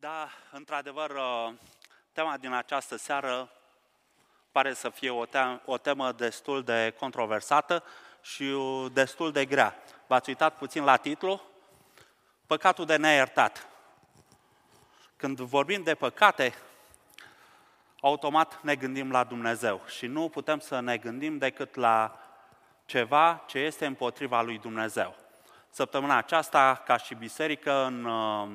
Da, într-adevăr, uh, tema din această seară pare să fie o, te- o temă destul de controversată și destul de grea. V-ați uitat puțin la titlu? Păcatul de neiertat. Când vorbim de păcate, automat ne gândim la Dumnezeu și nu putem să ne gândim decât la ceva ce este împotriva lui Dumnezeu. Săptămâna aceasta, ca și biserică, în uh,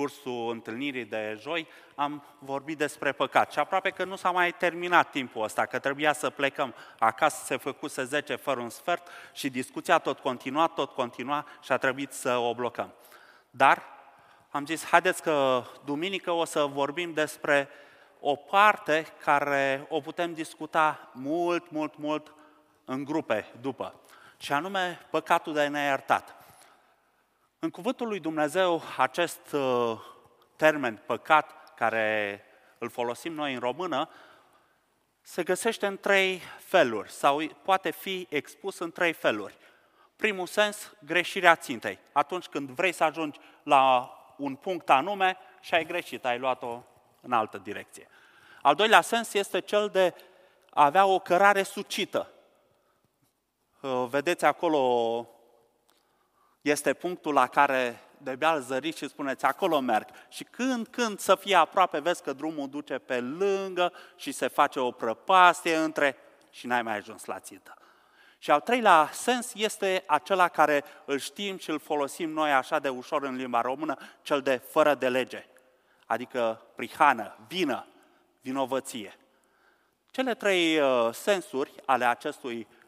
cursul întâlnirii de joi, am vorbit despre păcat. Și aproape că nu s-a mai terminat timpul ăsta, că trebuia să plecăm acasă, se făcuse 10 fără un sfert și discuția tot continua, tot continua și a trebuit să o blocăm. Dar am zis, haideți că duminică o să vorbim despre o parte care o putem discuta mult, mult, mult în grupe după, și anume păcatul de neiertat. În cuvântul lui Dumnezeu, acest uh, termen păcat, care îl folosim noi în română, se găsește în trei feluri sau poate fi expus în trei feluri. Primul sens, greșirea țintei. Atunci când vrei să ajungi la un punct anume și ai greșit, ai luat-o în altă direcție. Al doilea sens este cel de a avea o cărare sucită. Uh, vedeți acolo este punctul la care de beal zăriți și spuneți, acolo merg. Și când, când să fie aproape, vezi că drumul duce pe lângă și se face o prăpastie între și n-ai mai ajuns la țită. Și al treilea sens este acela care îl știm și îl folosim noi așa de ușor în limba română, cel de fără de lege, adică prihană, vină, vinovăție. Cele trei uh, sensuri ale acestui Uh,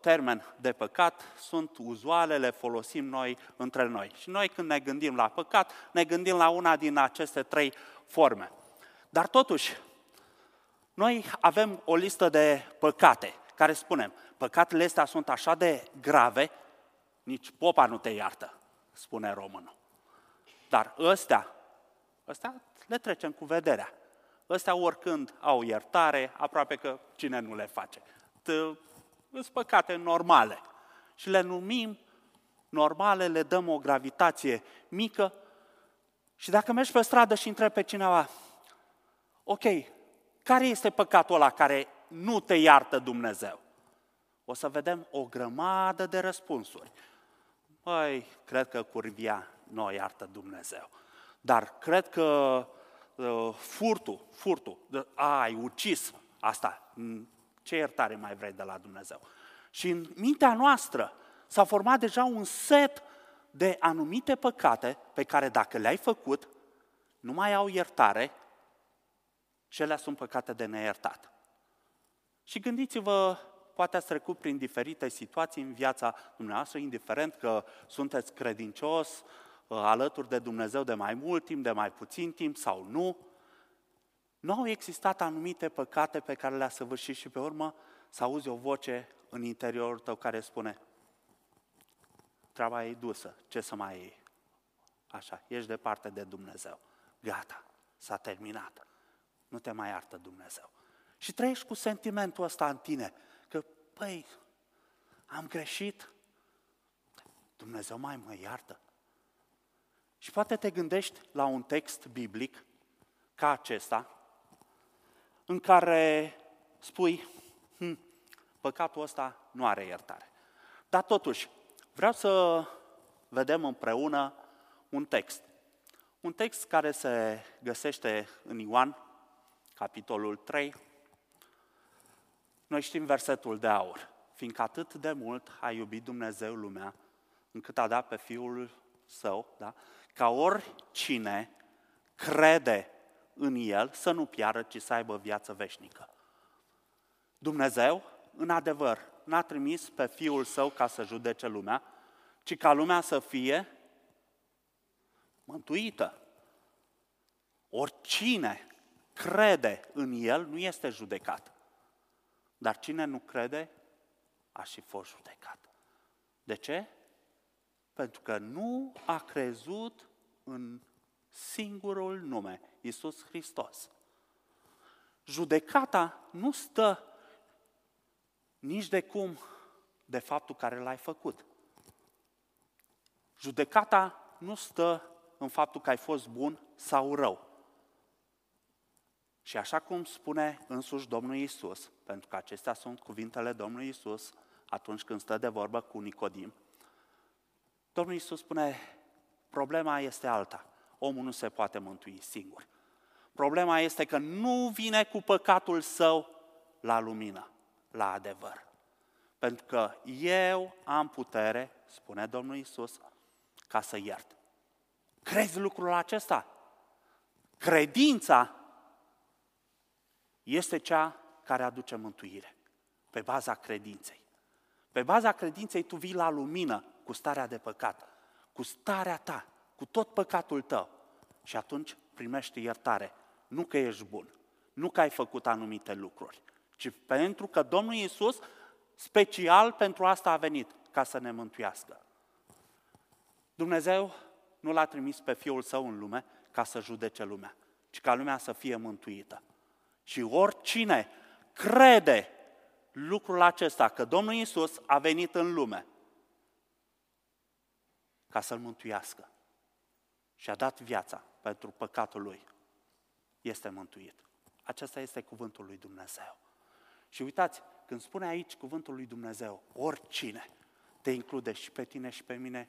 termen de păcat sunt uzuale, le folosim noi între noi. Și noi când ne gândim la păcat, ne gândim la una din aceste trei forme. Dar totuși, noi avem o listă de păcate care spunem, păcatele astea sunt așa de grave, nici popa nu te iartă, spune românul. Dar ăstea, ăstea le trecem cu vederea. Ăstea oricând au iertare, aproape că cine nu le face sunt păcate normale. Și le numim normale, le dăm o gravitație mică. Și dacă mergi pe stradă și întrebi pe cineva, ok, care este păcatul ăla care nu te iartă Dumnezeu? O să vedem o grămadă de răspunsuri. Păi, cred că curvia nu o iartă Dumnezeu. Dar cred că uh, furtul, furtul, a, ai ucis, asta ce iertare mai vrei de la Dumnezeu? Și în mintea noastră s-a format deja un set de anumite păcate pe care dacă le-ai făcut, nu mai au iertare și ele sunt păcate de neiertat. Și gândiți-vă, poate ați trecut prin diferite situații în viața dumneavoastră, indiferent că sunteți credincios, uh, alături de Dumnezeu de mai mult timp, de mai puțin timp sau nu, nu au existat anumite păcate pe care le-a săvârșit și pe urmă să auzi o voce în interiorul tău care spune treaba e dusă, ce să mai iei? Așa, ești departe de Dumnezeu. Gata, s-a terminat. Nu te mai iartă Dumnezeu. Și trăiești cu sentimentul ăsta în tine, că, păi, am greșit, Dumnezeu mai mă iartă. Și poate te gândești la un text biblic ca acesta, în care spui, hm, păcatul ăsta nu are iertare. Dar totuși, vreau să vedem împreună un text. Un text care se găsește în Ioan, capitolul 3. Noi știm versetul de aur. Fiindcă atât de mult a iubit Dumnezeu lumea, încât a dat pe Fiul Său, da? ca oricine crede în El să nu piară, ci să aibă viață veșnică. Dumnezeu, în adevăr, n-a trimis pe Fiul Său ca să judece lumea, ci ca lumea să fie mântuită. Oricine crede în El nu este judecat. Dar cine nu crede, a și fost judecat. De ce? Pentru că nu a crezut în singurul nume, Iisus Hristos. Judecata nu stă nici de cum de faptul care l-ai făcut. Judecata nu stă în faptul că ai fost bun sau rău. Și așa cum spune însuși Domnul Isus, pentru că acestea sunt cuvintele Domnului Isus atunci când stă de vorbă cu Nicodim, Domnul Isus spune, problema este alta. Omul nu se poate mântui singur. Problema este că nu vine cu păcatul său la lumină, la adevăr. Pentru că eu am putere, spune Domnul Isus, ca să iert. Crezi lucrul acesta? Credința este cea care aduce mântuire, pe baza credinței. Pe baza credinței tu vii la lumină cu starea de păcat, cu starea ta, cu tot păcatul tău și atunci primești iertare. Nu că ești bun, nu că ai făcut anumite lucruri, ci pentru că Domnul Iisus special pentru asta a venit, ca să ne mântuiască. Dumnezeu nu l-a trimis pe Fiul Său în lume ca să judece lumea, ci ca lumea să fie mântuită. Și oricine crede lucrul acesta, că Domnul Iisus a venit în lume ca să-l mântuiască și a dat viața pentru păcatul lui, este mântuit. Acesta este cuvântul lui Dumnezeu. Și uitați, când spune aici cuvântul lui Dumnezeu, oricine, te include și pe tine și pe mine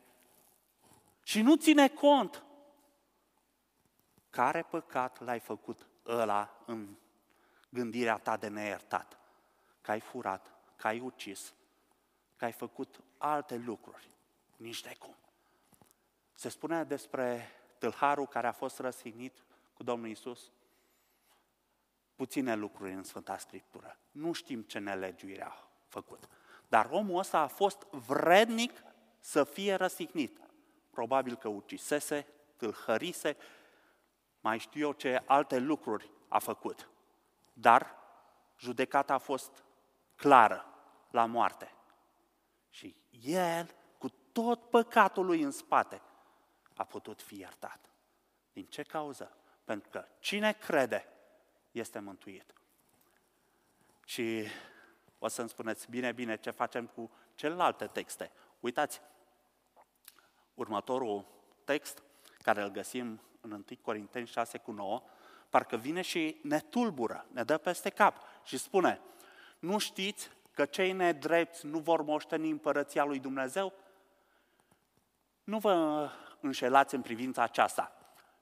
și nu ține cont care păcat l-ai făcut ăla în gândirea ta de neiertat. Că ai furat, că ai ucis, că ai făcut alte lucruri. Nici de cum. Se spune despre tâlharul care a fost răsignit cu Domnul Isus puține lucruri în Sfânta Scriptură. Nu știm ce nelegiuire a făcut. Dar omul ăsta a fost vrednic să fie răsignit. Probabil că ucisese, tâlhărise, mai știu eu ce alte lucruri a făcut. Dar judecata a fost clară la moarte. Și el, cu tot păcatul lui în spate, a putut fi iertat. Din ce cauză? Pentru că cine crede este mântuit. Și o să-mi spuneți, bine, bine, ce facem cu celelalte texte? Uitați, următorul text, care îl găsim în 1 Corinteni 6 cu 9, parcă vine și ne tulbură, ne dă peste cap și spune, nu știți că cei nedrepți nu vor moșteni împărăția lui Dumnezeu? Nu vă înșelați în privința aceasta.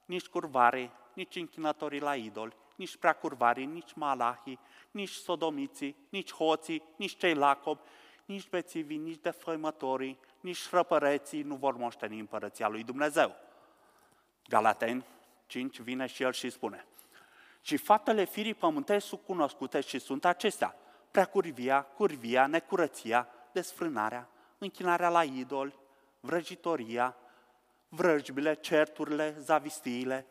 Nici curvare, nici închinătorii la idoli, nici preacurvarii, nici malahii, nici sodomiții, nici hoții, nici cei lacob, nici bețivii, nici defăimătorii, nici răpăreții nu vor moșteni împărăția lui Dumnezeu. Galateni 5 vine și el și spune, și faptele firii pământești sunt cunoscute și sunt acestea, preacurvia, curvia, necurăția, desfrânarea, închinarea la idoli, vrăjitoria, vrăjbile, certurile, zavistiile,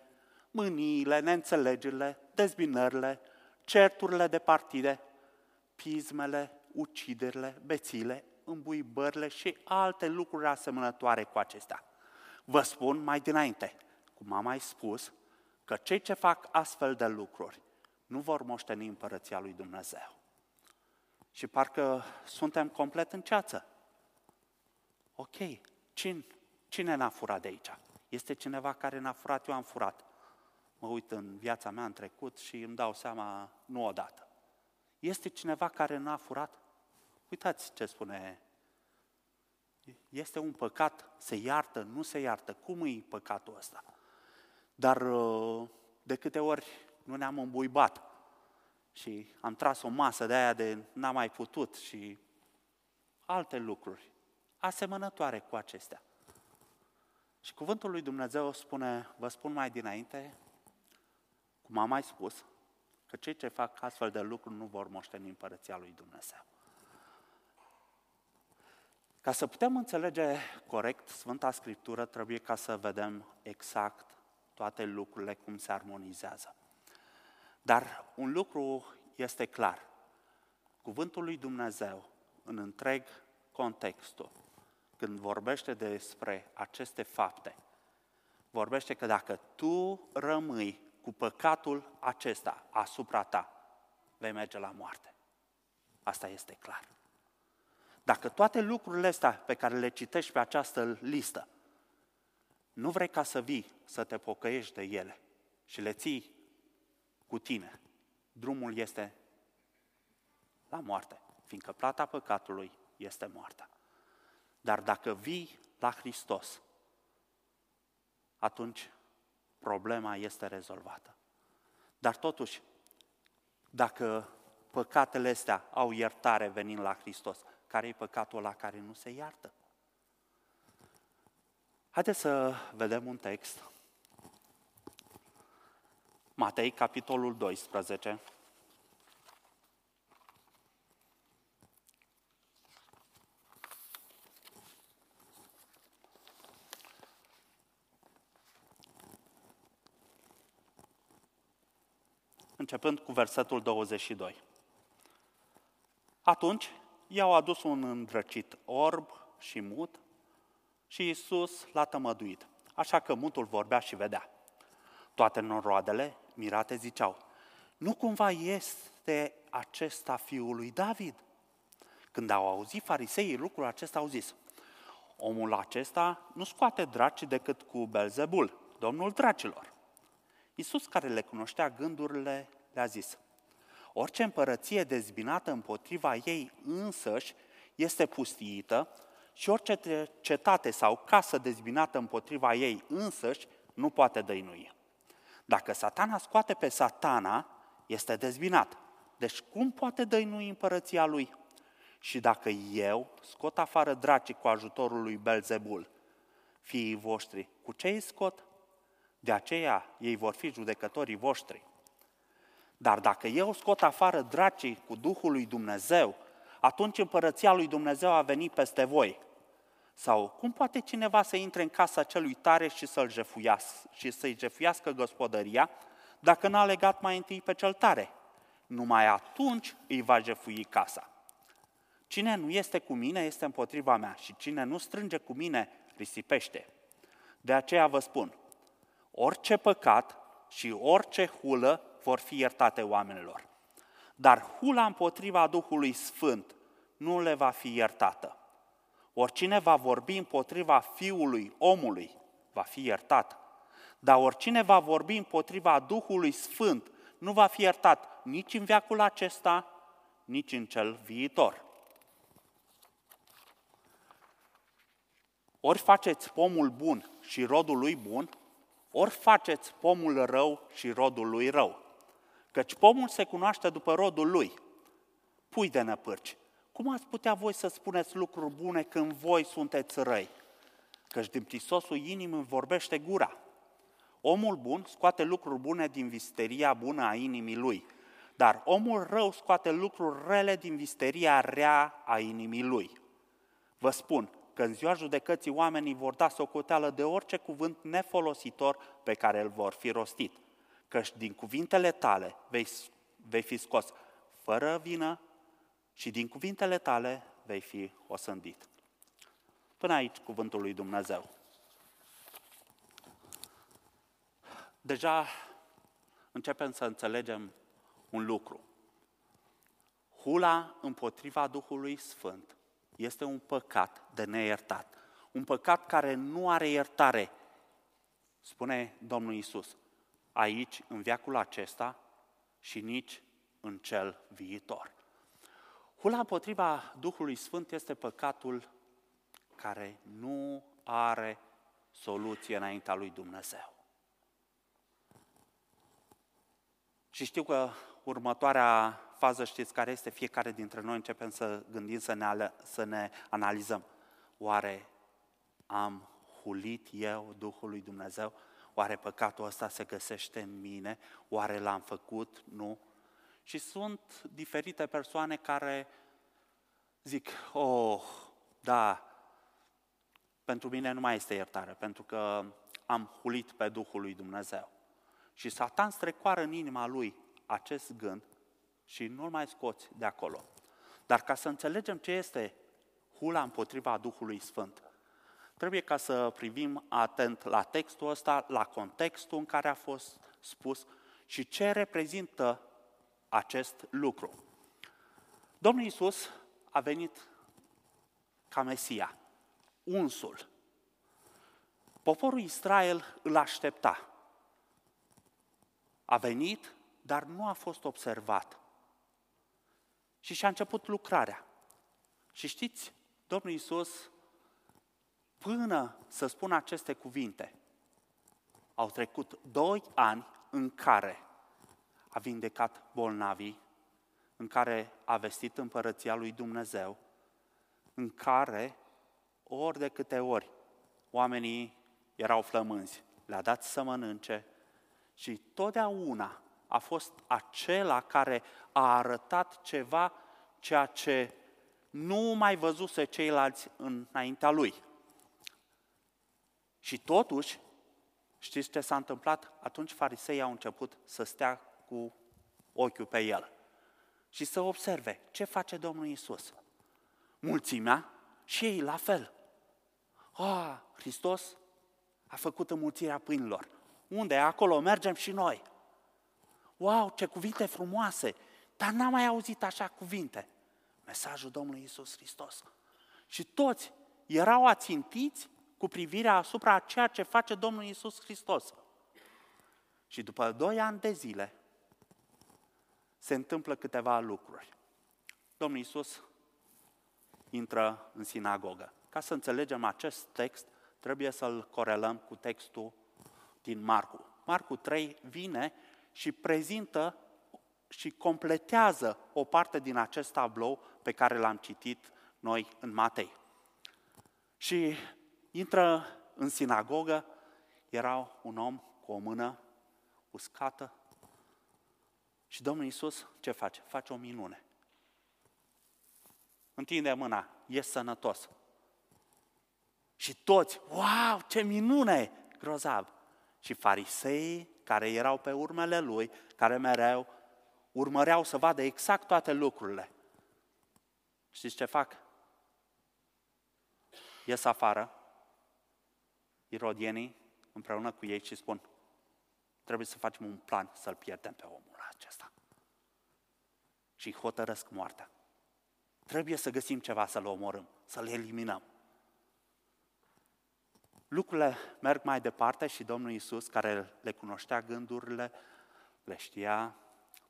mâniile, neînțelegerile, dezbinările, certurile de partide, pismele, uciderile, bețile, îmbuibările și alte lucruri asemănătoare cu acestea. Vă spun mai dinainte, cum am mai spus, că cei ce fac astfel de lucruri nu vor moșteni împărăția lui Dumnezeu. Și parcă suntem complet în ceață. Ok, cine, cine n-a furat de aici? Este cineva care n-a furat, eu am furat mă uit în viața mea în trecut și îmi dau seama nu odată. Este cineva care n-a furat? Uitați ce spune. Este un păcat, se iartă, nu se iartă. Cum e păcatul ăsta? Dar uh, de câte ori nu ne-am îmbuibat și am tras o masă de aia de n-am mai putut și alte lucruri asemănătoare cu acestea. Și cuvântul lui Dumnezeu spune, vă spun mai dinainte, cum am mai spus, că cei ce fac astfel de lucruri nu vor moșteni împărăția lui Dumnezeu. Ca să putem înțelege corect Sfânta Scriptură, trebuie ca să vedem exact toate lucrurile cum se armonizează. Dar un lucru este clar. Cuvântul lui Dumnezeu, în întreg contextul, când vorbește despre aceste fapte, vorbește că dacă tu rămâi cu păcatul acesta asupra ta, vei merge la moarte. Asta este clar. Dacă toate lucrurile astea pe care le citești pe această listă nu vrei ca să vii, să te pocăiești de ele și le ții cu tine, drumul este la moarte, fiindcă plata păcatului este moartea. Dar dacă vii la Hristos, atunci problema este rezolvată. Dar totuși, dacă păcatele astea au iertare venind la Hristos, care e păcatul la care nu se iartă? Haideți să vedem un text. Matei, capitolul 12. Începând cu versetul 22. Atunci i-au adus un îndrăcit orb și mut și Iisus l-a tămăduit, așa că mutul vorbea și vedea. Toate noroadele, mirate, ziceau, nu cumva este acesta fiul lui David? Când au auzit fariseii lucrul acesta, au zis, omul acesta nu scoate draci decât cu Belzebul, domnul dracilor. Iisus, care le cunoștea gândurile, le-a zis, orice împărăție dezbinată împotriva ei însăși este pustiită și orice cetate sau casă dezbinată împotriva ei însăși nu poate dăinui. Dacă satana scoate pe satana, este dezbinat. Deci cum poate dăinui împărăția lui? Și dacă eu scot afară dracii cu ajutorul lui Belzebul, fiii voștri, cu ce îi scot? De aceea ei vor fi judecătorii voștri. Dar dacă eu scot afară dracii cu Duhul lui Dumnezeu, atunci împărăția lui Dumnezeu a venit peste voi. Sau cum poate cineva să intre în casa celui tare și să-l jefuiască, și să-i jefuiască gospodăria, dacă n-a legat mai întâi pe cel tare? Numai atunci îi va jefui casa. Cine nu este cu mine este împotriva mea și cine nu strânge cu mine risipește. De aceea vă spun, orice păcat și orice hulă vor fi iertate oamenilor. Dar hula împotriva Duhului Sfânt nu le va fi iertată. Oricine va vorbi împotriva Fiului omului va fi iertat. Dar oricine va vorbi împotriva Duhului Sfânt nu va fi iertat nici în veacul acesta, nici în cel viitor. Ori faceți pomul bun și rodul lui bun, ori faceți pomul rău și rodul lui rău. Căci pomul se cunoaște după rodul lui. Pui de năpârci. Cum ați putea voi să spuneți lucruri bune când voi sunteți răi? Căci din prisosul inimii vorbește gura. Omul bun scoate lucruri bune din visteria bună a inimii lui, dar omul rău scoate lucruri rele din visteria rea a inimii lui. Vă spun că în ziua judecății oamenii vor da socoteală de orice cuvânt nefolositor pe care îl vor fi rostit căci din cuvintele tale vei, vei fi scos fără vină și din cuvintele tale vei fi osândit. Până aici cuvântul lui Dumnezeu. Deja începem să înțelegem un lucru. Hula împotriva Duhului Sfânt este un păcat de neiertat. Un păcat care nu are iertare, spune Domnul Isus aici, în viacul acesta și nici în cel viitor. Hula împotriva Duhului Sfânt este păcatul care nu are soluție înaintea lui Dumnezeu. Și știu că următoarea fază știți care este? Fiecare dintre noi începem să gândim, să ne, să ne analizăm. Oare am hulit eu Duhul lui Dumnezeu? Oare păcatul ăsta se găsește în mine? Oare l-am făcut? Nu. Și sunt diferite persoane care zic, oh, da, pentru mine nu mai este iertare, pentru că am hulit pe Duhul lui Dumnezeu. Și Satan strecoară în inima lui acest gând și nu-l mai scoți de acolo. Dar ca să înțelegem ce este hula împotriva Duhului Sfânt, Trebuie ca să privim atent la textul ăsta, la contextul în care a fost spus și ce reprezintă acest lucru. Domnul Iisus a venit ca Mesia, unsul. Poporul Israel îl aștepta. A venit, dar nu a fost observat. Și și-a început lucrarea. Și știți, Domnul Iisus, până să spună aceste cuvinte, au trecut doi ani în care a vindecat bolnavii, în care a vestit împărăția lui Dumnezeu, în care, ori de câte ori, oamenii erau flămânzi, le-a dat să mănânce și totdeauna a fost acela care a arătat ceva ceea ce nu mai văzuse ceilalți înaintea lui. Și totuși, știți ce s-a întâmplat? Atunci farisei au început să stea cu ochiul pe el și să observe ce face Domnul Isus. Mulțimea și ei la fel. Ah, Hristos a făcut înmulțirea pâinilor. Unde? Acolo mergem și noi. Wow, ce cuvinte frumoase! Dar n-am mai auzit așa cuvinte. Mesajul Domnului Isus Hristos. Și toți erau ațintiți cu privirea asupra ceea ce face Domnul Isus Hristos. Și după doi ani de zile se întâmplă câteva lucruri. Domnul Isus intră în sinagogă. Ca să înțelegem acest text, trebuie să-l corelăm cu textul din Marcu. Marcu 3 vine și prezintă și completează o parte din acest tablou pe care l-am citit noi în Matei. Și intră în sinagogă, era un om cu o mână uscată și Domnul Iisus ce face? Face o minune. Întinde mâna, e sănătos. Și toți, wow, ce minune, grozav. Și farisei care erau pe urmele lui, care mereu urmăreau să vadă exact toate lucrurile. Știți ce fac? Ies afară, irodienii, împreună cu ei și spun, trebuie să facem un plan să-l pierdem pe omul acesta. Și hotărăsc moartea. Trebuie să găsim ceva să-l omorâm, să-l eliminăm. Lucrurile merg mai departe și Domnul Isus, care le cunoștea gândurile, le știa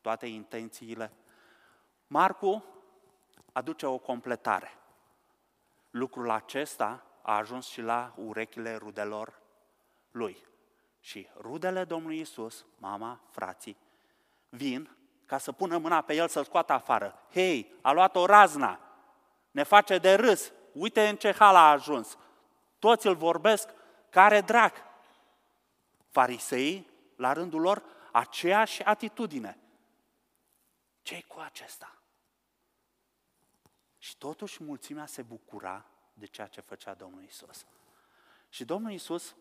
toate intențiile, Marcu aduce o completare. Lucrul acesta a ajuns și la urechile rudelor lui. Și rudele Domnului Isus, mama, frații, vin ca să pună mâna pe el să-l scoată afară. Hei, a luat o razna, ne face de râs, uite în ce hal a ajuns. Toți îl vorbesc, care drac. Farisei, la rândul lor, aceeași atitudine. ce cu acesta? Și totuși mulțimea se bucura de ceea ce făcea Domnul Isus. Și Domnul Isus,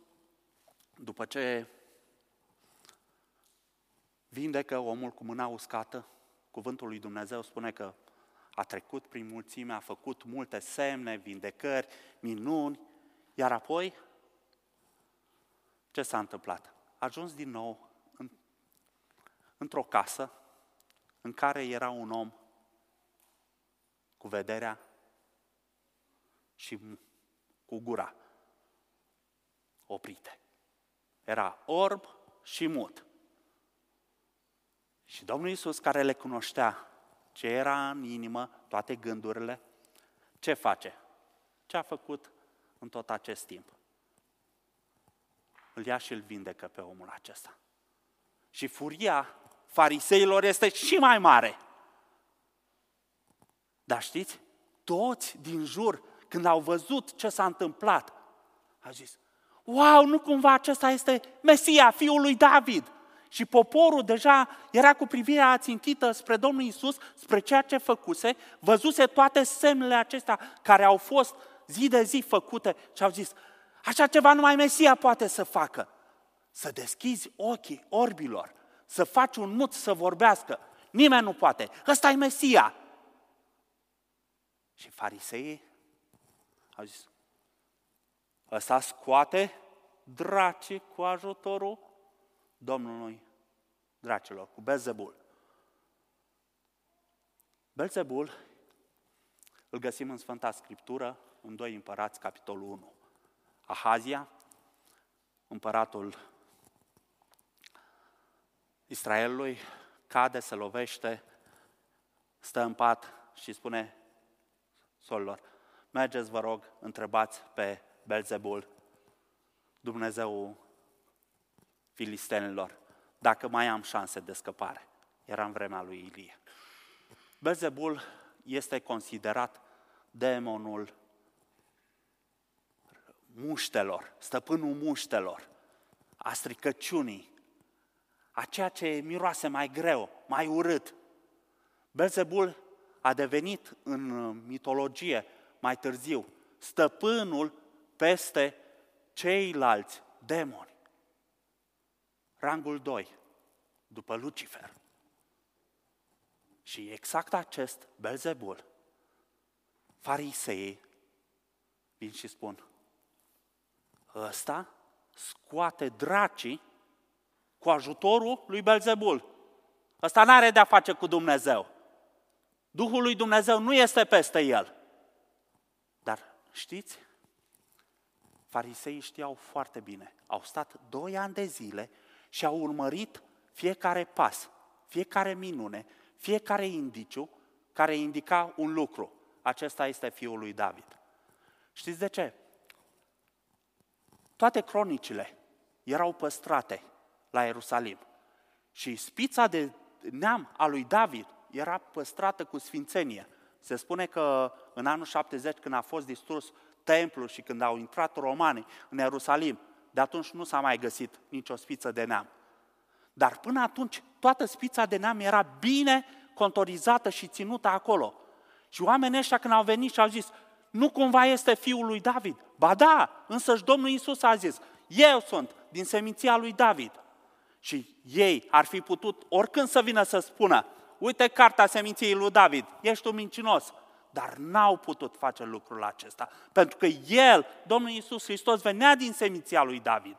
după ce vindecă omul cu mâna uscată, cuvântul lui Dumnezeu spune că a trecut prin mulțime, a făcut multe semne, vindecări, minuni, iar apoi ce s-a întâmplat? A ajuns din nou în, într-o casă în care era un om cu vederea și cu gura oprite. Era orb și mut. Și Domnul Iisus, care le cunoștea ce era în inimă, toate gândurile, ce face? Ce a făcut în tot acest timp? Îl ia și îl vindecă pe omul acesta. Și furia fariseilor este și mai mare. Dar știți, toți din jur, când au văzut ce s-a întâmplat, au zis, wow, nu cumva acesta este Mesia, fiul lui David. Și poporul deja era cu privirea ațintită spre Domnul Isus, spre ceea ce făcuse, văzuse toate semnele acestea care au fost zi de zi făcute și au zis, așa ceva numai Mesia poate să facă. Să deschizi ochii orbilor, să faci un mut să vorbească. Nimeni nu poate. Ăsta e Mesia. Și fariseii au zis, ăsta scoate draci cu ajutorul Domnului dracilor, cu Belzebul. Belzebul îl găsim în Sfânta Scriptură, în 2 Împărați, capitolul 1. Ahazia, împăratul Israelului, cade, se lovește, stă în pat și spune solilor, mergeți, vă rog, întrebați pe Belzebul, Dumnezeu filistenilor, dacă mai am șanse de scăpare. Era în vremea lui Ilie. Belzebul este considerat demonul muștelor, stăpânul muștelor, a stricăciunii, a ceea ce miroase mai greu, mai urât. Belzebul a devenit în mitologie mai târziu stăpânul peste ceilalți demoni. Rangul 2, după Lucifer. Și exact acest Belzebul, farisei vin și spun, ăsta scoate dracii cu ajutorul lui Belzebul. Ăsta nu are de-a face cu Dumnezeu. Duhul lui Dumnezeu nu este peste el. Dar știți, fariseii știau foarte bine. Au stat doi ani de zile și au urmărit fiecare pas, fiecare minune, fiecare indiciu care indica un lucru. Acesta este fiul lui David. Știți de ce? Toate cronicile erau păstrate la Ierusalim. Și spița de neam a lui David era păstrată cu sfințenie. Se spune că în anul 70, când a fost distrus templul și când au intrat romanii în Ierusalim, de atunci nu s-a mai găsit nicio spiță de neam. Dar până atunci, toată spița de neam era bine contorizată și ținută acolo. Și oamenii ăștia când au venit și au zis, nu cumva este fiul lui David? Ba da, însăși Domnul Iisus a zis, eu sunt din seminția lui David. Și ei ar fi putut oricând să vină să spună, uite cartea seminției lui David, ești un mincinos. Dar n-au putut face lucrul acesta, pentru că El, Domnul Iisus Hristos, venea din seminția lui David.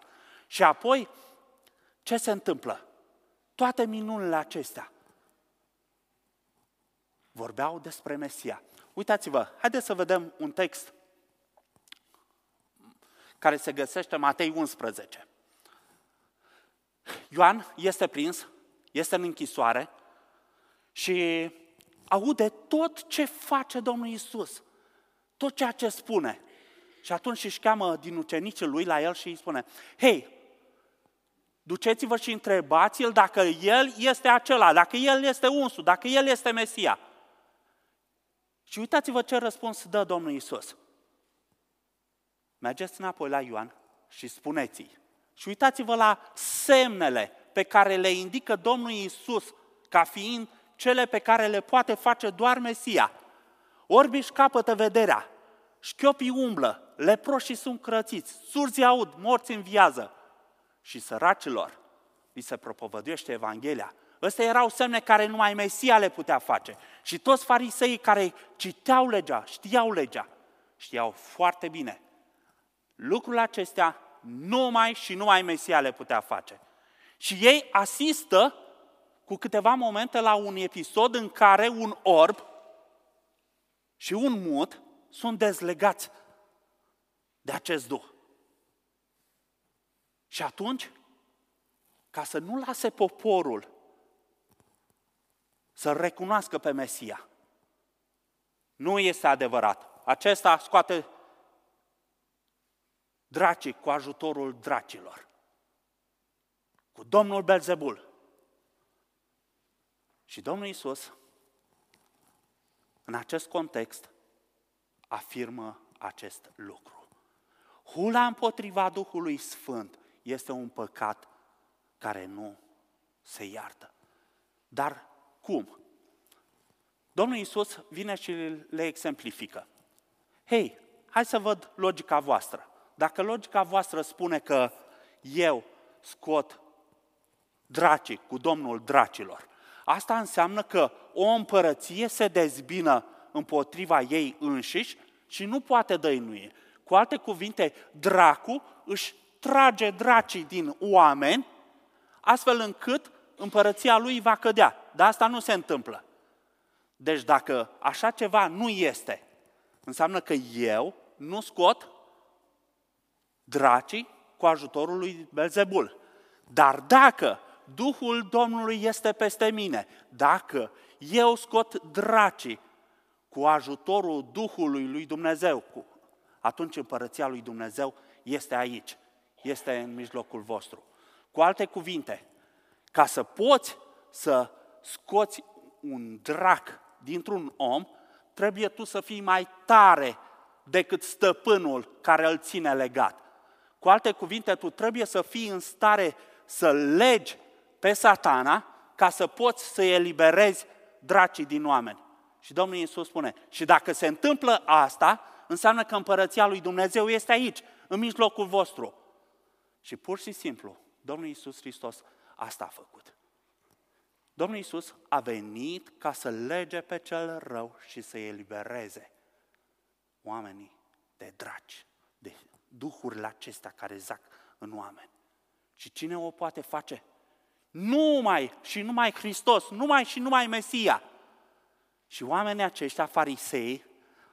Și apoi, ce se întâmplă? Toate minunile acestea vorbeau despre Mesia. Uitați-vă, haideți să vedem un text care se găsește în Matei 11. Ioan este prins, este în închisoare și aude tot ce face Domnul Isus, tot ceea ce spune. Și atunci își cheamă din ucenicii lui la el și îi spune, hei, duceți-vă și întrebați-l dacă el este acela, dacă el este unsul, dacă el este Mesia. Și uitați-vă ce răspuns dă Domnul Isus. Mergeți înapoi la Ioan și spuneți-i. Și uitați-vă la semnele pe care le indică Domnul Isus ca fiind cele pe care le poate face doar Mesia. Orbi își capătă vederea, șchiopii umblă, leproșii sunt crățiți, surzi aud, morți înviază și săracilor li se propovăduiește Evanghelia. Ăstea erau semne care numai Mesia le putea face. Și toți fariseii care citeau legea, știau legea, știau foarte bine. Lucrul acestea numai și numai Mesia le putea face. Și ei asistă cu câteva momente la un episod în care un orb și un mut sunt dezlegați de acest duh. Și atunci, ca să nu lase poporul să recunoască pe Mesia, nu este adevărat. Acesta scoate dracii cu ajutorul dracilor, cu Domnul Belzebul. Și Domnul Isus, în acest context, afirmă acest lucru. Hula împotriva Duhului Sfânt este un păcat care nu se iartă. Dar cum? Domnul Isus vine și le exemplifică. Hei, hai să văd logica voastră. Dacă logica voastră spune că eu scot dracii cu Domnul dracilor, asta înseamnă că o împărăție se dezbină împotriva ei înșiși și nu poate dăinuie. Cu alte cuvinte, dracu își trage dracii din oameni, astfel încât împărăția lui va cădea. Dar asta nu se întâmplă. Deci dacă așa ceva nu este, înseamnă că eu nu scot dracii cu ajutorul lui Belzebul. Dar dacă Duhul Domnului este peste mine, dacă eu scot dracii cu ajutorul Duhului lui Dumnezeu, atunci împărăția lui Dumnezeu este aici, este în mijlocul vostru. Cu alte cuvinte, ca să poți să scoți un drac dintr-un om, trebuie tu să fii mai tare decât stăpânul care îl ține legat. Cu alte cuvinte, tu trebuie să fii în stare să legi pe satana ca să poți să eliberezi dracii din oameni. Și Domnul Iisus spune, și dacă se întâmplă asta, înseamnă că împărăția lui Dumnezeu este aici, în mijlocul vostru. Și pur și simplu, Domnul Iisus Hristos asta a făcut. Domnul Iisus a venit ca să lege pe cel rău și să elibereze oamenii de draci, de duhurile acestea care zac în oameni. Și cine o poate face? Numai și numai Hristos, numai și numai Mesia. Și oamenii aceștia, farisei,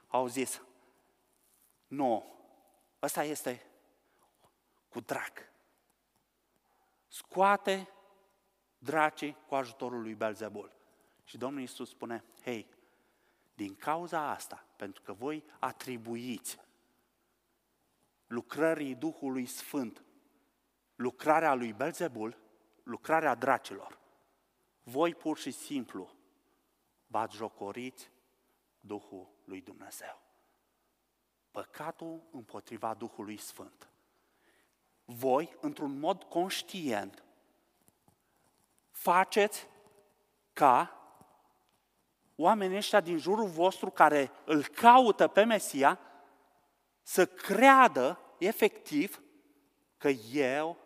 au zis, nu, ăsta este cu drac. Scoate dracii cu ajutorul lui Belzebul. Și Domnul Iisus spune, hei, din cauza asta, pentru că voi atribuiți lucrării Duhului Sfânt, lucrarea lui Belzebul, lucrarea dracilor, voi pur și simplu jocoriți Duhul lui Dumnezeu. Păcatul împotriva Duhului Sfânt. Voi, într-un mod conștient, faceți ca oamenii ăștia din jurul vostru care îl caută pe Mesia să creadă efectiv că eu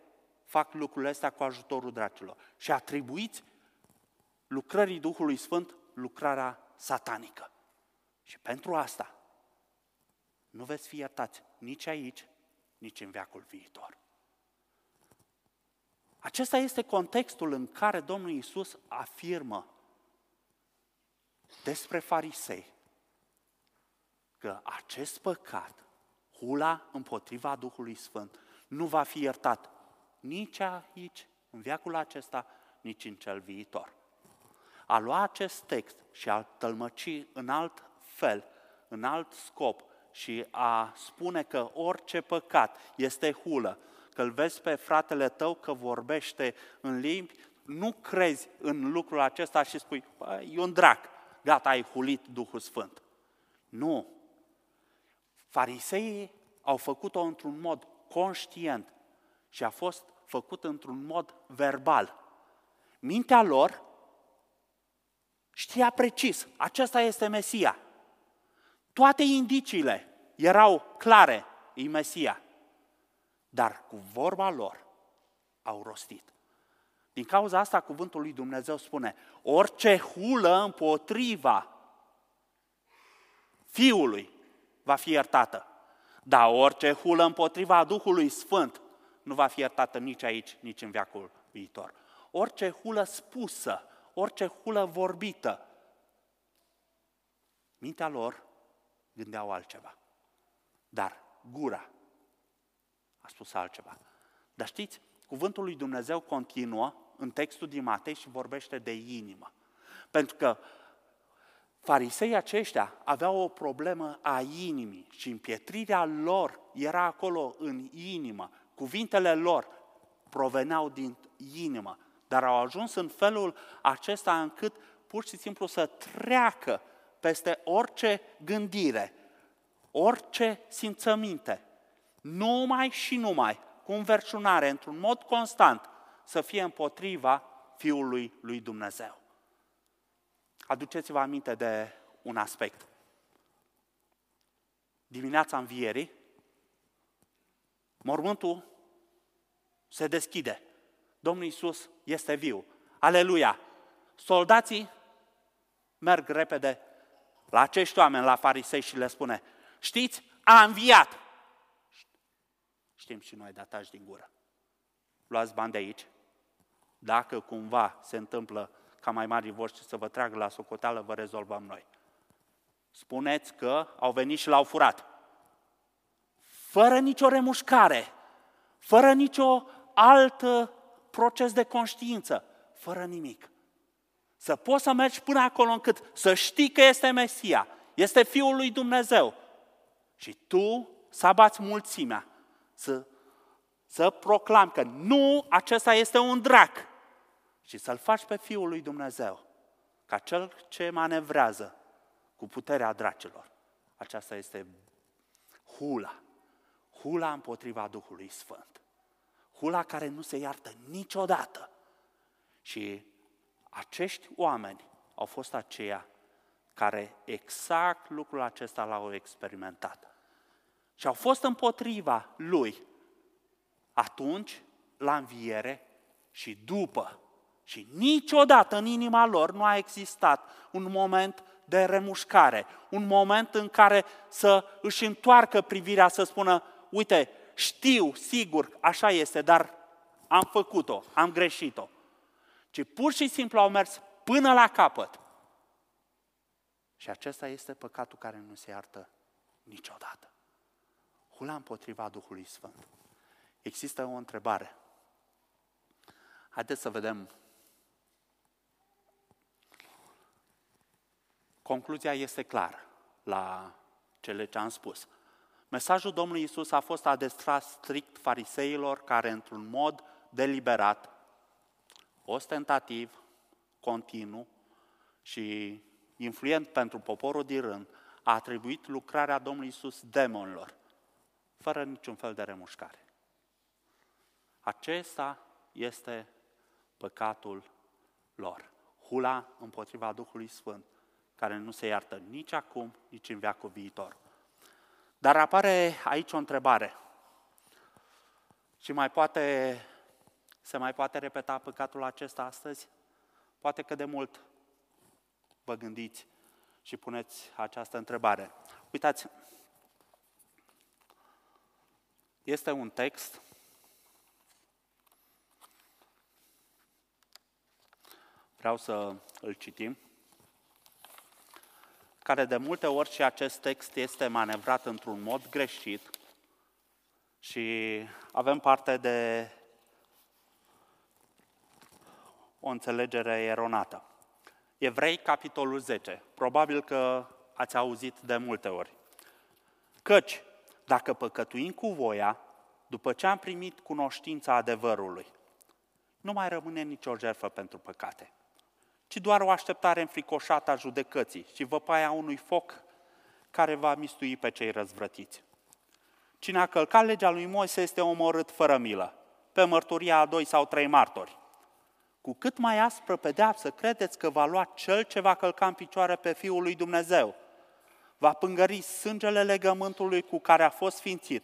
fac lucrurile astea cu ajutorul dracilor. Și atribuiți lucrării Duhului Sfânt lucrarea satanică. Și pentru asta nu veți fi iertați nici aici, nici în veacul viitor. Acesta este contextul în care Domnul Isus afirmă despre farisei că acest păcat, hula împotriva Duhului Sfânt, nu va fi iertat nici aici, în viacul acesta, nici în cel viitor. A lua acest text și a tălmăci în alt fel, în alt scop și a spune că orice păcat este hulă, că îl vezi pe fratele tău că vorbește în limbi, nu crezi în lucrul acesta și spui, e un drac, gata, ai hulit Duhul Sfânt. Nu. Fariseii au făcut-o într-un mod conștient și a fost făcut într-un mod verbal. Mintea lor știa precis, acesta este Mesia. Toate indiciile erau clare, e Mesia. Dar cu vorba lor au rostit. Din cauza asta, cuvântul lui Dumnezeu spune, orice hulă împotriva Fiului va fi iertată. Dar orice hulă împotriva Duhului Sfânt nu va fi iertată nici aici, nici în veacul viitor. Orice hulă spusă, orice hulă vorbită, mintea lor gândeau altceva. Dar gura a spus altceva. Dar știți, cuvântul lui Dumnezeu continuă în textul din Matei și vorbește de inimă. Pentru că farisei aceștia aveau o problemă a inimii și împietrirea lor era acolo în inimă. Cuvintele lor proveneau din inimă, dar au ajuns în felul acesta încât pur și simplu să treacă peste orice gândire, orice simțăminte, numai și numai cu înverșunare, într-un mod constant, să fie împotriva Fiului lui Dumnezeu. Aduceți-vă aminte de un aspect. Dimineața învierii, mormântul se deschide. Domnul Iisus este viu. Aleluia! Soldații merg repede la acești oameni, la farisei și le spune, știți, a înviat! Știm și noi, datași din gură. Luați bani de aici. Dacă cumva se întâmplă ca mai mari voștri să vă tragă la socoteală, vă rezolvăm noi. Spuneți că au venit și l-au furat. Fără nicio remușcare, fără nicio altă proces de conștiință, fără nimic. Să poți să mergi până acolo încât să știi că este Mesia, este Fiul lui Dumnezeu. Și tu să abați mulțimea, să, să proclam că nu, acesta este un drac. Și să-l faci pe Fiul lui Dumnezeu, ca cel ce manevrează cu puterea dracilor. Aceasta este hula. Hula împotriva Duhului Sfânt. Hula care nu se iartă niciodată. Și acești oameni au fost aceia care exact lucrul acesta l-au experimentat. Și au fost împotriva lui atunci, la înviere și după. Și niciodată în inima lor nu a existat un moment de remușcare, un moment în care să își întoarcă privirea, să spună, uite, știu, sigur, așa este, dar am făcut-o, am greșit-o. Ci pur și simplu au mers până la capăt. Și acesta este păcatul care nu se iartă niciodată. Hula împotriva Duhului Sfânt. Există o întrebare. Haideți să vedem. Concluzia este clară la cele ce am spus. Mesajul Domnului Isus a fost adestrat strict fariseilor care, într-un mod deliberat, ostentativ, continuu și influent pentru poporul din rând, a atribuit lucrarea Domnului Isus demonilor, fără niciun fel de remușcare. Acesta este păcatul lor. Hula împotriva Duhului Sfânt, care nu se iartă nici acum, nici în veacul viitor. Dar apare aici o întrebare. Și mai poate, se mai poate repeta păcatul acesta astăzi? Poate că de mult vă gândiți și puneți această întrebare. Uitați, este un text vreau să îl citim, care de multe ori și acest text este manevrat într-un mod greșit și avem parte de o înțelegere eronată. Evrei, capitolul 10. Probabil că ați auzit de multe ori. Căci, dacă păcătuim cu voia, după ce am primit cunoștința adevărului, nu mai rămâne nicio jertfă pentru păcate, ci doar o așteptare înfricoșată a judecății și văpaia unui foc care va mistui pe cei răzvrătiți. Cine a călcat legea lui Moise este omorât fără milă, pe mărturia a doi sau trei martori cu cât mai aspră pedeapsă credeți că va lua cel ce va călca în picioare pe Fiul lui Dumnezeu? Va pângări sângele legământului cu care a fost sfințit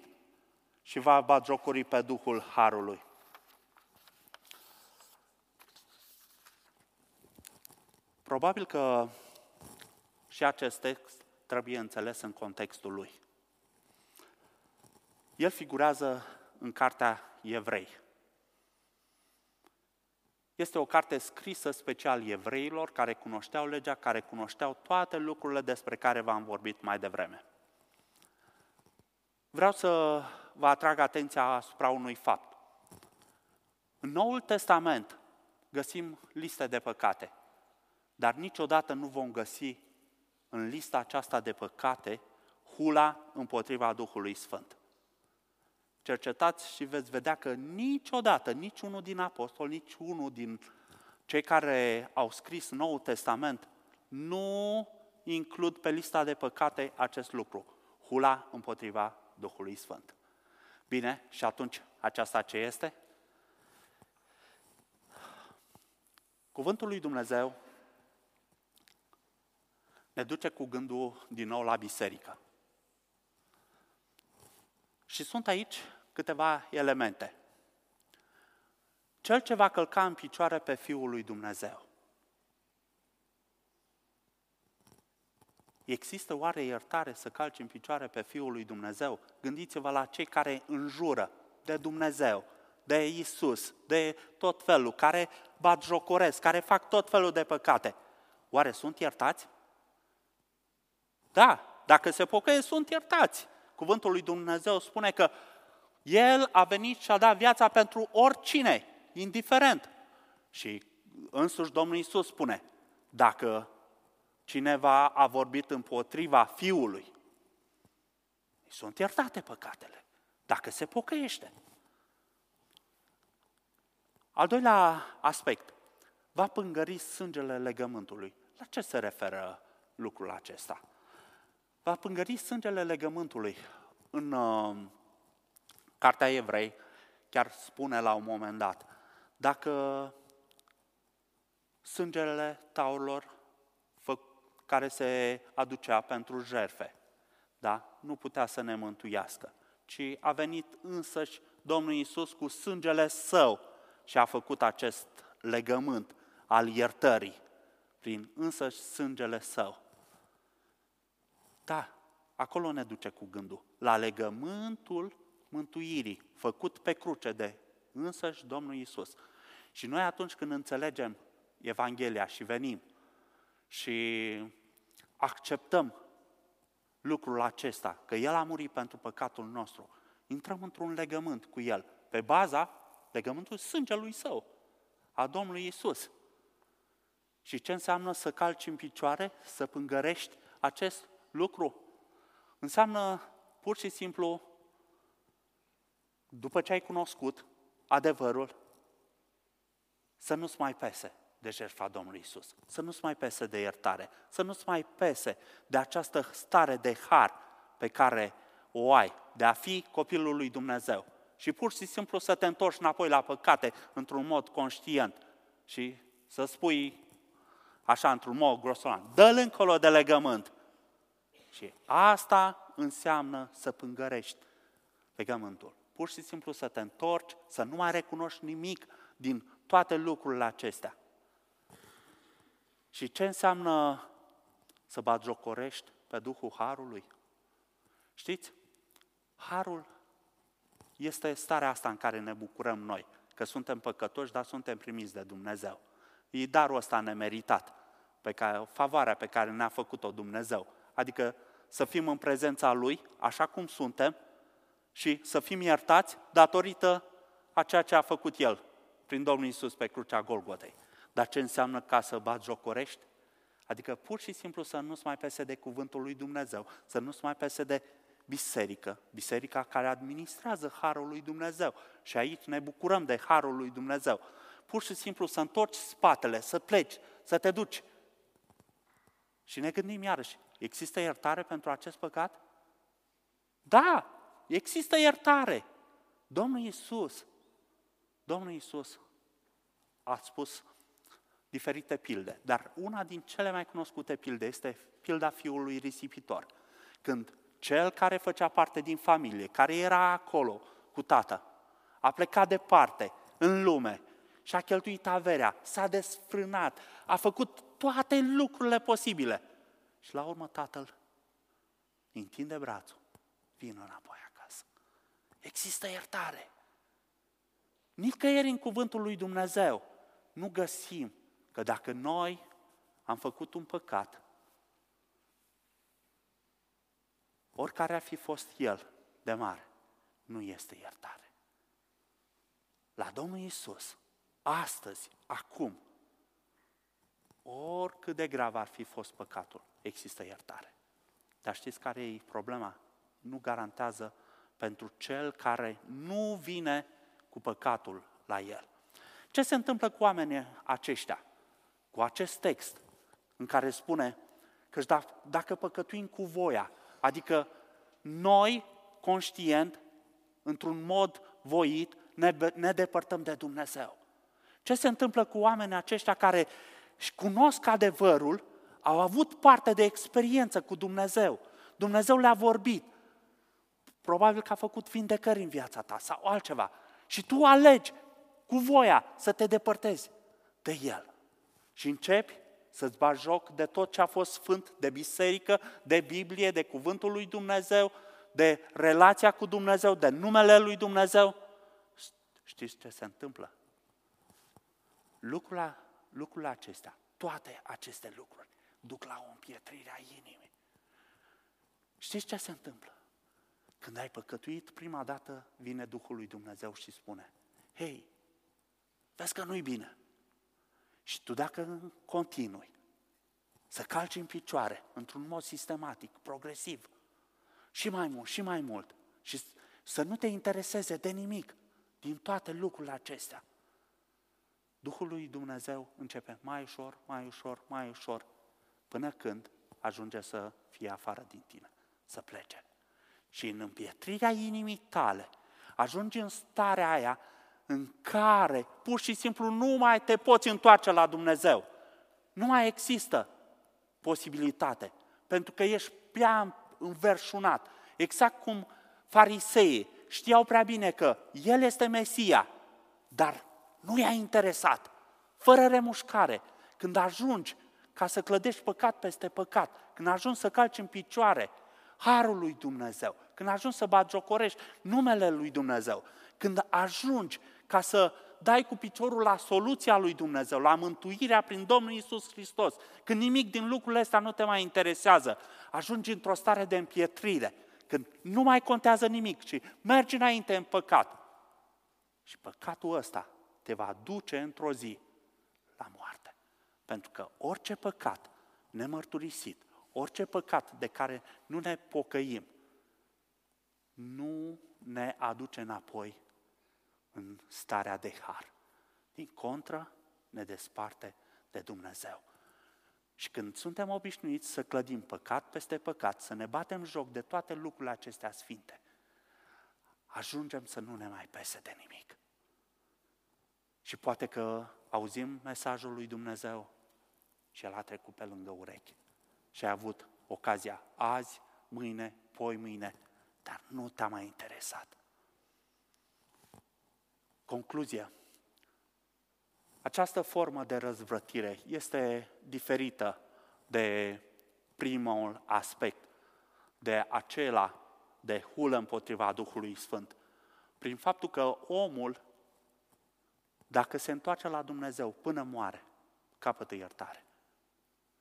și va batjocuri pe Duhul Harului. Probabil că și acest text trebuie înțeles în contextul lui. El figurează în cartea Evrei. Este o carte scrisă special evreilor care cunoșteau legea, care cunoșteau toate lucrurile despre care v-am vorbit mai devreme. Vreau să vă atrag atenția asupra unui fapt. În Noul Testament găsim liste de păcate, dar niciodată nu vom găsi în lista aceasta de păcate hula împotriva Duhului Sfânt. Cercetați și veți vedea că niciodată, niciunul din apostol, niciunul din cei care au scris Noul Testament nu includ pe lista de păcate acest lucru, hula împotriva Duhului Sfânt. Bine, și atunci aceasta ce este? Cuvântul lui Dumnezeu ne duce cu gândul din nou la biserică. Și sunt aici câteva elemente. Cel ce va călca în picioare pe Fiul lui Dumnezeu. Există oare iertare să calci în picioare pe Fiul lui Dumnezeu? Gândiți-vă la cei care înjură de Dumnezeu, de Isus, de tot felul, care bat jocoresc, care fac tot felul de păcate. Oare sunt iertați? Da, dacă se pocăie, sunt iertați. Cuvântul lui Dumnezeu spune că El a venit și a dat viața pentru oricine, indiferent. Și însuși Domnul Iisus spune, dacă cineva a vorbit împotriva Fiului, sunt iertate păcatele, dacă se pocăiește. Al doilea aspect, va pângări sângele legământului. La ce se referă lucrul acesta? Va pângări sângele legământului. În uh, Cartea Evrei chiar spune la un moment dat, dacă sângele taurilor care se aducea pentru jerfe, da? nu putea să ne mântuiască, ci a venit însăși Domnul Iisus cu sângele său și a făcut acest legământ al iertării prin însăși sângele său. Da, acolo ne duce cu gândul. La legământul mântuirii, făcut pe cruce de însăși Domnul Isus. Și noi atunci când înțelegem Evanghelia și venim și acceptăm lucrul acesta, că El a murit pentru păcatul nostru, intrăm într-un legământ cu El, pe baza legământului sângelui Său, a Domnului Isus. Și ce înseamnă să calci în picioare, să pângărești acest lucru? Înseamnă pur și simplu, după ce ai cunoscut adevărul, să nu-ți mai pese de jertfa Domnului Isus, să nu-ți mai pese de iertare, să nu-ți mai pese de această stare de har pe care o ai, de a fi copilul lui Dumnezeu. Și pur și simplu să te întorci înapoi la păcate într-un mod conștient și să spui așa într-un mod grosolan, dă-l încolo de legământ. Și asta înseamnă să pângărești legământul. Pur și simplu să te întorci, să nu mai recunoști nimic din toate lucrurile acestea. Și ce înseamnă să batjocorești pe Duhul Harului? Știți? Harul este starea asta în care ne bucurăm noi, că suntem păcătoși, dar suntem primiți de Dumnezeu. E darul ăsta nemeritat, pe care, favoarea pe care ne-a făcut-o Dumnezeu. Adică să fim în prezența Lui, așa cum suntem, și să fim iertați datorită a ceea ce a făcut El prin Domnul Isus pe crucea Golgotei. Dar ce înseamnă ca să bați jocorești? Adică pur și simplu să nu-ți mai pese de cuvântul lui Dumnezeu, să nu-ți mai pese de biserică, biserica care administrează Harul lui Dumnezeu. Și aici ne bucurăm de Harul lui Dumnezeu. Pur și simplu să întorci spatele, să pleci, să te duci. Și ne gândim iarăși, există iertare pentru acest păcat? Da, există iertare. Domnul Iisus, Domnul Iisus a spus diferite pilde, dar una din cele mai cunoscute pilde este pilda fiului risipitor. Când cel care făcea parte din familie, care era acolo cu tată, a plecat departe, în lume, și a cheltuit averea, s-a desfrânat, a făcut toate lucrurile posibile. Și la urmă tatăl întinde brațul, vină înapoi acasă. Există iertare. Nicăieri în cuvântul lui Dumnezeu nu găsim că dacă noi am făcut un păcat, oricare ar fi fost el de mare, nu este iertare. La Domnul Isus, astăzi, acum, oricât de grav ar fi fost păcatul, există iertare. Dar știți care e problema? Nu garantează pentru cel care nu vine cu păcatul la el. Ce se întâmplă cu oamenii aceștia? Cu acest text în care spune că dacă păcătuim cu voia, adică noi, conștient, într-un mod voit, ne, ne depărtăm de Dumnezeu. Ce se întâmplă cu oamenii aceștia care își cunosc adevărul, au avut parte de experiență cu Dumnezeu. Dumnezeu le-a vorbit. Probabil că a făcut vindecări în viața ta sau altceva. Și tu alegi cu voia să te depărtezi de El. Și începi să-ți bagi joc de tot ce a fost sfânt, de biserică, de Biblie, de cuvântul lui Dumnezeu, de relația cu Dumnezeu, de numele lui Dumnezeu. Știți ce se întâmplă? Lucrurile, lucrurile acestea, toate aceste lucruri, duc la o împietrire a inimii. Știți ce se întâmplă? Când ai păcătuit, prima dată vine Duhul lui Dumnezeu și spune, hei, vezi că nu-i bine. Și tu dacă continui să calci în picioare, într-un mod sistematic, progresiv, și mai mult, și mai mult, și să nu te intereseze de nimic din toate lucrurile acestea, Duhul lui Dumnezeu începe mai ușor, mai ușor, mai ușor, până când ajunge să fie afară din tine, să plece. Și în împietrirea inimii tale, ajungi în starea aia în care pur și simplu nu mai te poți întoarce la Dumnezeu. Nu mai există posibilitate, pentru că ești prea înverșunat. Exact cum fariseii știau prea bine că El este Mesia, dar nu i-a interesat. Fără remușcare. Când ajungi ca să clădești păcat peste păcat, când ajungi să calci în picioare harul lui Dumnezeu, când ajungi să batjocorești numele lui Dumnezeu, când ajungi ca să dai cu piciorul la soluția lui Dumnezeu, la mântuirea prin Domnul Isus Hristos, când nimic din lucrurile astea nu te mai interesează, ajungi într-o stare de împietrire, când nu mai contează nimic, ci mergi înainte în păcat. Și păcatul ăsta te va duce într-o zi la moarte. Pentru că orice păcat nemărturisit, orice păcat de care nu ne pocăim, nu ne aduce înapoi în starea de har. Din contră, ne desparte de Dumnezeu. Și când suntem obișnuiți să clădim păcat peste păcat, să ne batem joc de toate lucrurile acestea sfinte, ajungem să nu ne mai pese de nimic. Și poate că auzim mesajul lui Dumnezeu și el a trecut pe lângă urechi. Și ai avut ocazia azi, mâine, poi mâine, dar nu te-a mai interesat. Concluzia. Această formă de răzvrătire este diferită de primul aspect, de acela de hulă împotriva Duhului Sfânt. Prin faptul că omul dacă se întoarce la Dumnezeu până moare, capătă iertare.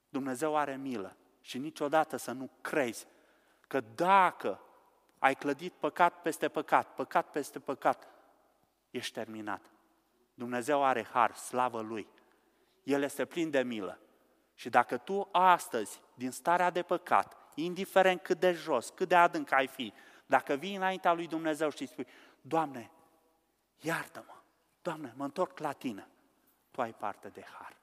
Dumnezeu are milă și niciodată să nu crezi că dacă ai clădit păcat peste păcat, păcat peste păcat, ești terminat. Dumnezeu are har, slavă Lui. El este plin de milă. Și dacă tu astăzi, din starea de păcat, indiferent cât de jos, cât de adânc ai fi, dacă vii înaintea lui Dumnezeu și spui, Doamne, iartă-mă, Doamne, mă întorc la Tine, Tu ai parte de har.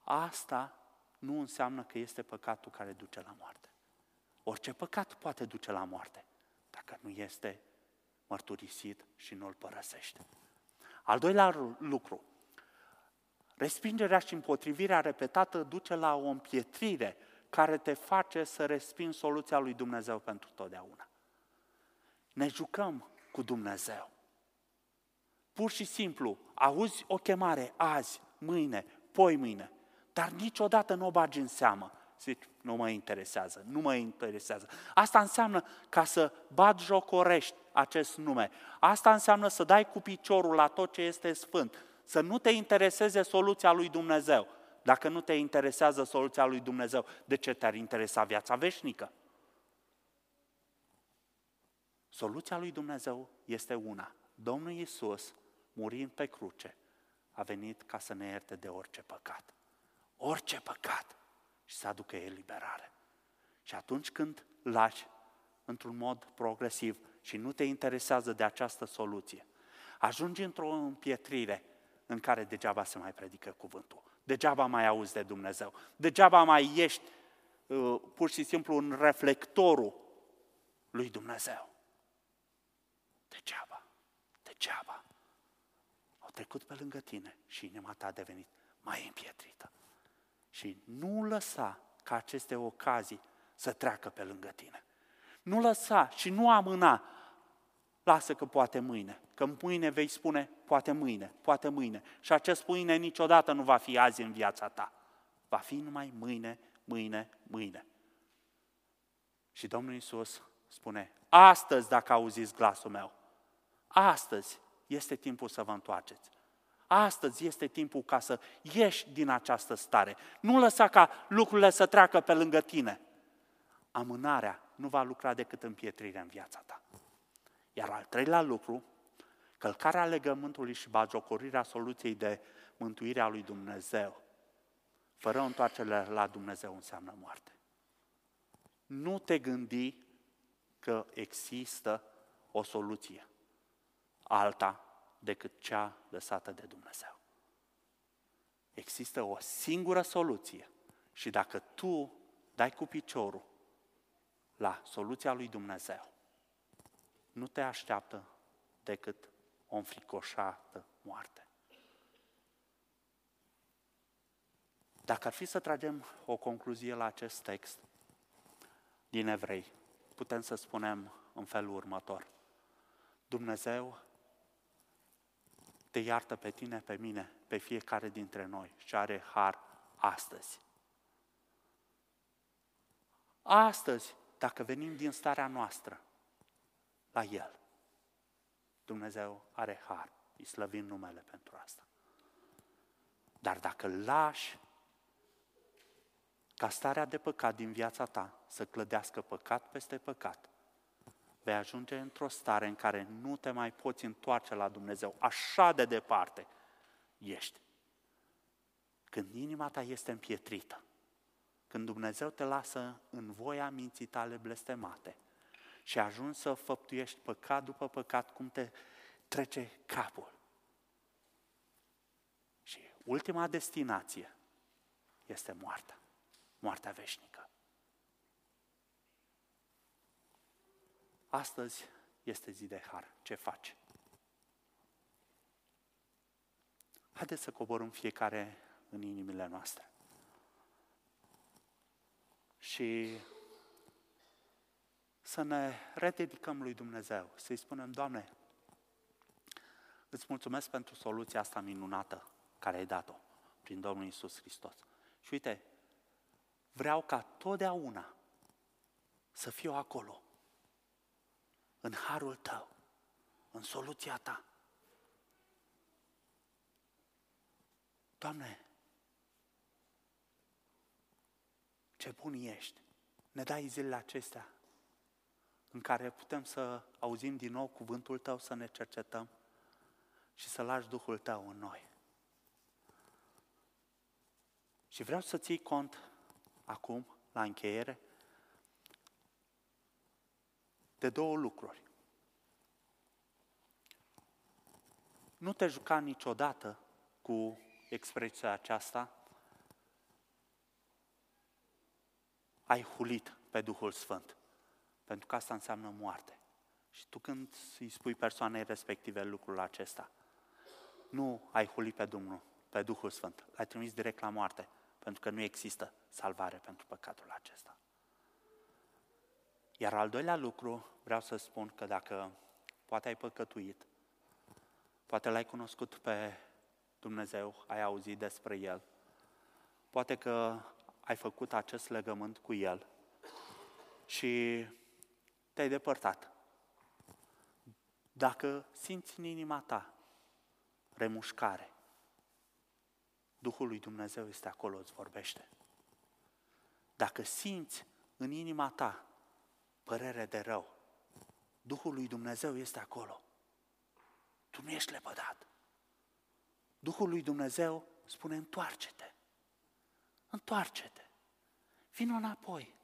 Asta nu înseamnă că este păcatul care duce la moarte. Orice păcat poate duce la moarte, dacă nu este mărturisit și nu îl părăsește. Al doilea lucru, respingerea și împotrivirea repetată duce la o împietrire care te face să respingi soluția lui Dumnezeu pentru totdeauna. Ne jucăm cu Dumnezeu. Pur și simplu, auzi o chemare azi, mâine, poi mâine, dar niciodată nu o bagi în seamă. Zici, nu mă interesează, nu mă interesează. Asta înseamnă ca să bat jocorești acest nume. Asta înseamnă să dai cu piciorul la tot ce este sfânt, să nu te intereseze soluția lui Dumnezeu. Dacă nu te interesează soluția lui Dumnezeu, de ce te-ar interesa viața veșnică? Soluția lui Dumnezeu este una. Domnul Iisus murind pe cruce, a venit ca să ne ierte de orice păcat. Orice păcat și să aducă eliberare. Și atunci când lași într-un mod progresiv și nu te interesează de această soluție, ajungi într-o împietrire în care degeaba se mai predică cuvântul. Degeaba mai auzi de Dumnezeu. Degeaba mai ești uh, pur și simplu în reflectorul lui Dumnezeu. Degeaba. Degeaba trecut pe lângă tine și inima ta a devenit mai împietrită. Și nu lăsa ca aceste ocazii să treacă pe lângă tine. Nu lăsa și nu amâna, lasă că poate mâine, că mâine vei spune poate mâine, poate mâine. Și acest mâine niciodată nu va fi azi în viața ta. Va fi numai mâine, mâine, mâine. Și Domnul Iisus spune, astăzi dacă auziți glasul meu, astăzi este timpul să vă întoarceți. Astăzi este timpul ca să ieși din această stare. Nu lăsa ca lucrurile să treacă pe lângă tine. Amânarea nu va lucra decât împietrirea în viața ta. Iar al treilea lucru, călcarea legământului și bagiocorirea soluției de mântuire a lui Dumnezeu, fără întoarcere la Dumnezeu înseamnă moarte. Nu te gândi că există o soluție alta decât cea lăsată de Dumnezeu. Există o singură soluție și dacă tu dai cu piciorul la soluția lui Dumnezeu, nu te așteaptă decât o înfricoșată moarte. Dacă ar fi să tragem o concluzie la acest text din Evrei, putem să spunem în felul următor. Dumnezeu te iartă pe tine, pe mine, pe fiecare dintre noi și are har astăzi. Astăzi, dacă venim din starea noastră la El, Dumnezeu are har. Îi slăvim numele pentru asta. Dar dacă lași ca starea de păcat din viața ta să clădească păcat peste păcat, vei ajunge într-o stare în care nu te mai poți întoarce la Dumnezeu, așa de departe ești. Când inima ta este împietrită, când Dumnezeu te lasă în voia minții tale blestemate și ajungi să făptuiești păcat după păcat, cum te trece capul. Și ultima destinație este moartea, moartea veșnică. Astăzi este zi de har. Ce faci? Haideți să coborâm fiecare în inimile noastre. Și să ne rededicăm lui Dumnezeu, să-i spunem, Doamne, îți mulțumesc pentru soluția asta minunată care ai dat-o prin Domnul Isus Hristos. Și uite, vreau ca totdeauna să fiu acolo, în harul tău, în soluția ta. Doamne, ce bun ești! Ne dai zilele acestea în care putem să auzim din nou cuvântul Tău, să ne cercetăm și să lași Duhul Tău în noi. Și vreau să ții cont acum, la încheiere, de două lucruri. Nu te juca niciodată cu expresia aceasta, ai hulit pe Duhul Sfânt, pentru că asta înseamnă moarte. Și tu când îi spui persoanei respective lucrul acesta, nu ai hulit pe Domnul, pe Duhul Sfânt, l-ai trimis direct la moarte, pentru că nu există salvare pentru păcatul acesta. Iar al doilea lucru, vreau să spun că dacă poate ai păcătuit, poate l-ai cunoscut pe Dumnezeu, ai auzit despre El, poate că ai făcut acest legământ cu El și te-ai depărtat. Dacă simți în inima ta remușcare, Duhul lui Dumnezeu este acolo, îți vorbește. Dacă simți în inima ta părere de rău. Duhul lui Dumnezeu este acolo. Tu nu ești lepădat. Duhul lui Dumnezeu spune, întoarce-te. Întoarce-te. Vino înapoi.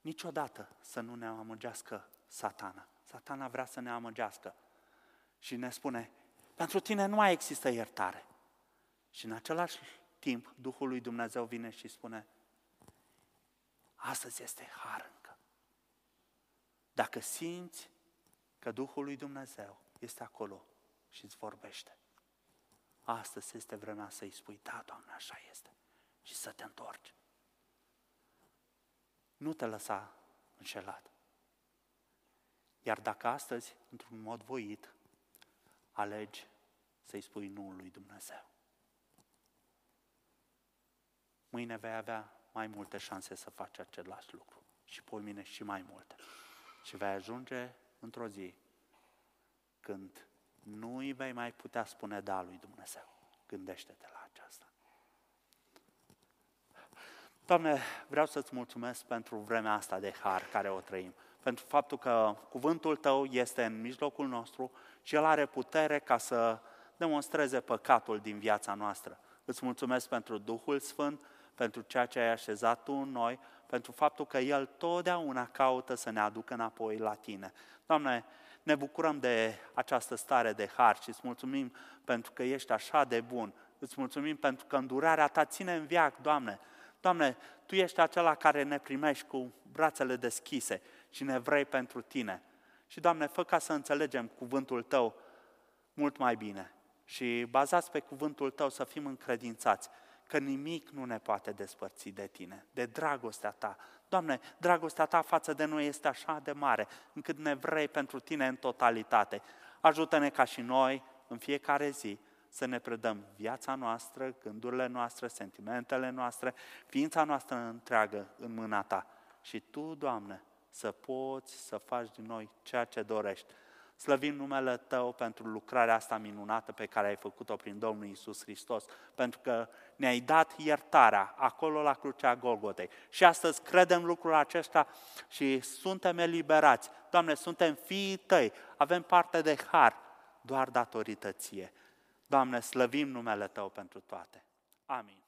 Niciodată să nu ne amăgească satana. Satana vrea să ne amăgească și ne spune, pentru tine nu mai există iertare. Și în același timp, Duhul lui Dumnezeu vine și spune, Astăzi este har încă. Dacă simți că Duhul lui Dumnezeu este acolo și îți vorbește, astăzi este vremea să-i spui, da, Doamne, așa este, și să te întorci. Nu te lăsa înșelat. Iar dacă astăzi, într-un mod voit, alegi să-i spui nu lui Dumnezeu, mâine vei avea mai multe șanse să faci același lucru. Și pe mine și mai multe. Și vei ajunge într-o zi când nu îi vei mai putea spune da lui Dumnezeu. Gândește-te la aceasta. Doamne, vreau să-ți mulțumesc pentru vremea asta de har care o trăim, pentru faptul că cuvântul Tău este în mijlocul nostru și El are putere ca să demonstreze păcatul din viața noastră. Îți mulțumesc pentru Duhul Sfânt, pentru ceea ce ai așezat Tu în noi, pentru faptul că El totdeauna caută să ne aducă înapoi la Tine. Doamne, ne bucurăm de această stare de har și îți mulțumim pentru că ești așa de bun. Îți mulțumim pentru că îndurarea Ta ține în viac, Doamne. Doamne, Tu ești acela care ne primești cu brațele deschise și ne vrei pentru Tine. Și, Doamne, fă ca să înțelegem cuvântul Tău mult mai bine și bazați pe cuvântul Tău să fim încredințați că nimic nu ne poate despărți de Tine, de dragostea Ta. Doamne, dragostea Ta față de noi este așa de mare, încât ne vrei pentru Tine în totalitate. Ajută-ne ca și noi, în fiecare zi, să ne predăm viața noastră, gândurile noastre, sentimentele noastre, ființa noastră întreagă în mâna Ta. Și Tu, Doamne, să poți să faci din noi ceea ce dorești. Slăvim numele Tău pentru lucrarea asta minunată pe care ai făcut-o prin Domnul Isus Hristos, pentru că ne-ai dat iertarea acolo la crucea Golgotei. Și astăzi credem lucrul acesta și suntem eliberați. Doamne, suntem fiii Tăi, avem parte de har doar datorită Ție. Doamne, slăvim numele Tău pentru toate. Amin.